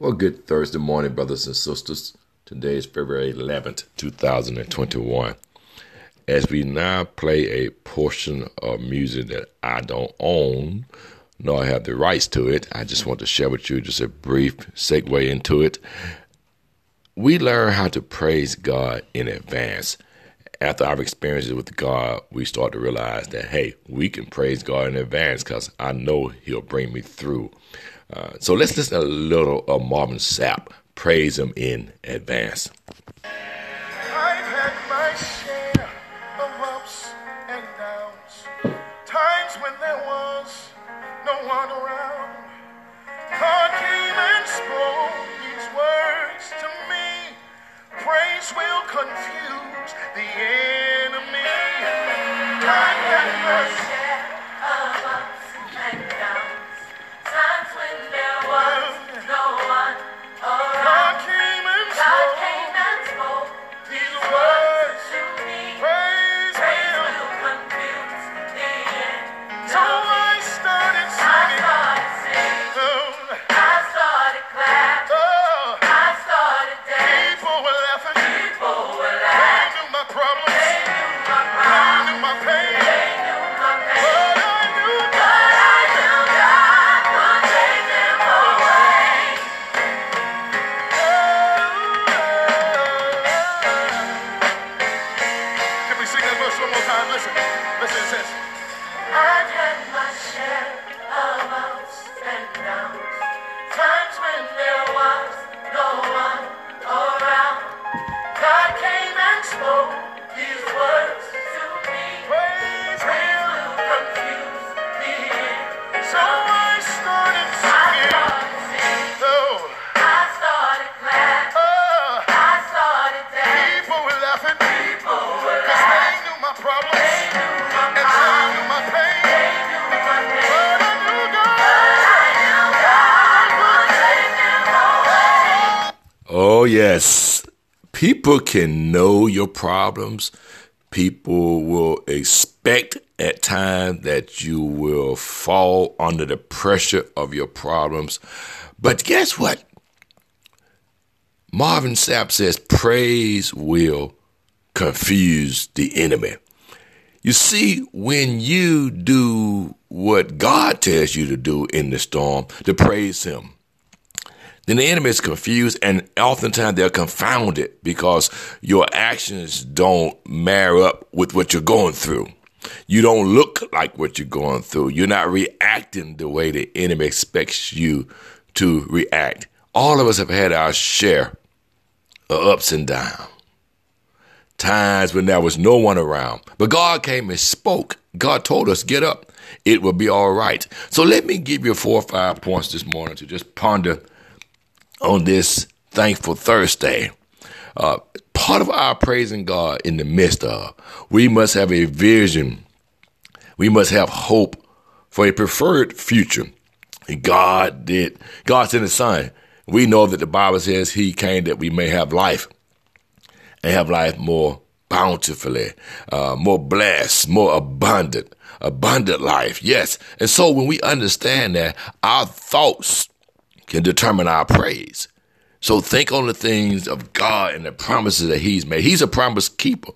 Well, good Thursday morning, brothers and sisters. Today is February 11th, 2021. As we now play a portion of music that I don't own, nor have the rights to it, I just want to share with you just a brief segue into it. We learn how to praise God in advance. After our experiences with God, we start to realize that, hey, we can praise God in advance because I know He'll bring me through. Uh, so let's listen a little of Marvin Sapp. Praise him in advance. Listen. Listen, it says. Oh, yes. People can know your problems. People will expect at times that you will fall under the pressure of your problems. But guess what? Marvin Sapp says praise will confuse the enemy. You see, when you do what God tells you to do in the storm, to praise Him, then the enemy is confused and oftentimes they're confounded because your actions don't marry up with what you're going through. You don't look like what you're going through. You're not reacting the way the enemy expects you to react. All of us have had our share of ups and downs times when there was no one around. But God came and spoke. God told us, get up. It will be all right. So let me give you four or five points this morning to just ponder on this thankful Thursday. Uh, part of our praising God in the midst of, we must have a vision. We must have hope for a preferred future. God did. God sent His Son. We know that the Bible says He came that we may have life and have life more bountifully, uh, more blessed, more abundant, abundant life. Yes. And so when we understand that, our thoughts can determine our praise. So think on the things of God and the promises that He's made. He's a promise keeper.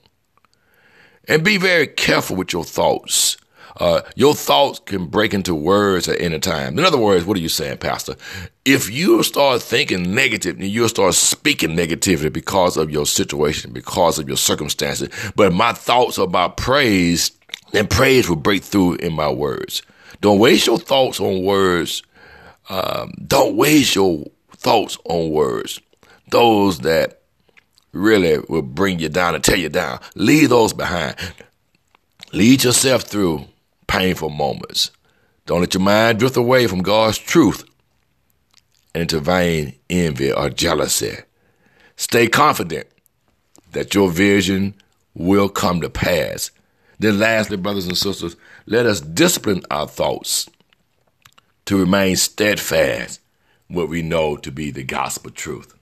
And be very careful with your thoughts. Uh, your thoughts can break into words at any time. In other words, what are you saying, Pastor? If you start thinking negative, then you'll start speaking negativity because of your situation, because of your circumstances. But my thoughts are about praise, then praise will break through in my words. Don't waste your thoughts on words. Um, don't waste your thoughts on words. Those that really will bring you down and tear you down. Leave those behind. Lead yourself through painful moments. Don't let your mind drift away from God's truth into vain envy or jealousy. Stay confident that your vision will come to pass. Then, lastly, brothers and sisters, let us discipline our thoughts to remain steadfast what we know to be the gospel truth.